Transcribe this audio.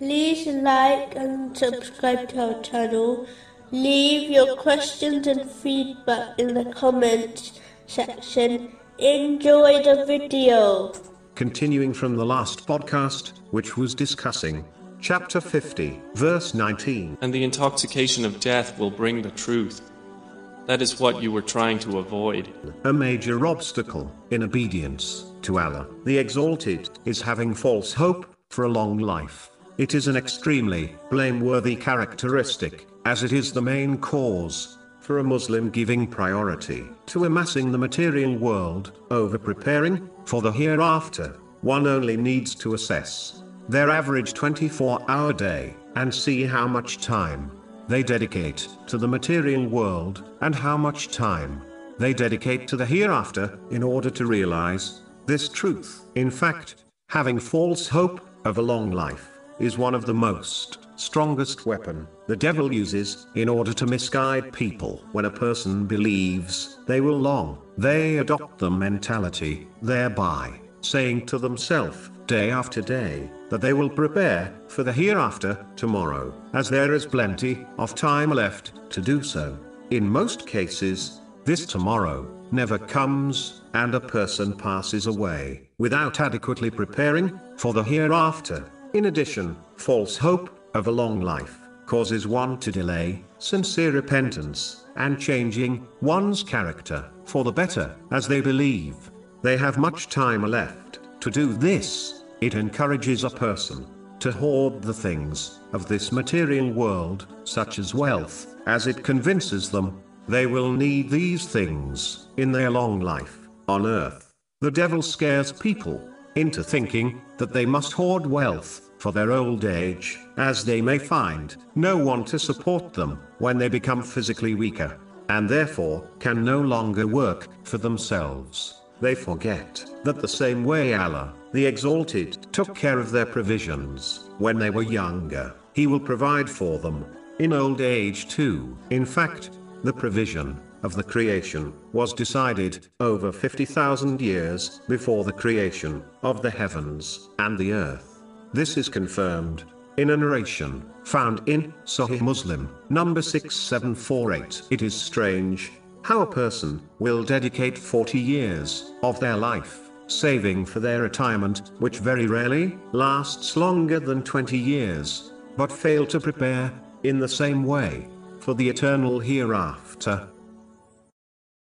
like and subscribe to our channel. Leave your questions and feedback in the comments section. Enjoy the video. Continuing from the last podcast, which was discussing chapter 50, verse 19. And the intoxication of death will bring the truth. That is what you were trying to avoid. A major obstacle in obedience to Allah, the Exalted, is having false hope for a long life. It is an extremely blameworthy characteristic, as it is the main cause for a Muslim giving priority to amassing the material world over preparing for the hereafter. One only needs to assess their average 24 hour day and see how much time they dedicate to the material world and how much time they dedicate to the hereafter in order to realize this truth. In fact, having false hope of a long life is one of the most strongest weapon the devil uses in order to misguide people. When a person believes they will long, they adopt the mentality, thereby saying to themselves, day after day, that they will prepare for the hereafter tomorrow, as there is plenty of time left to do so. In most cases, this tomorrow never comes, and a person passes away without adequately preparing for the hereafter. In addition, false hope of a long life causes one to delay sincere repentance and changing one's character for the better, as they believe they have much time left to do this. It encourages a person to hoard the things of this material world, such as wealth, as it convinces them they will need these things in their long life on earth. The devil scares people into thinking that they must hoard wealth for their old age, as they may find no one to support them when they become physically weaker, and therefore can no longer work for themselves. They forget that the same way Allah, the Exalted, took care of their provisions when they were younger, He will provide for them in old age too. In fact, the provision of the creation was decided over 50,000 years before the creation of the heavens and the earth. This is confirmed in a narration found in Sahih Muslim, number 6748. It is strange how a person will dedicate 40 years of their life saving for their retirement, which very rarely lasts longer than 20 years, but fail to prepare in the same way for the eternal hereafter.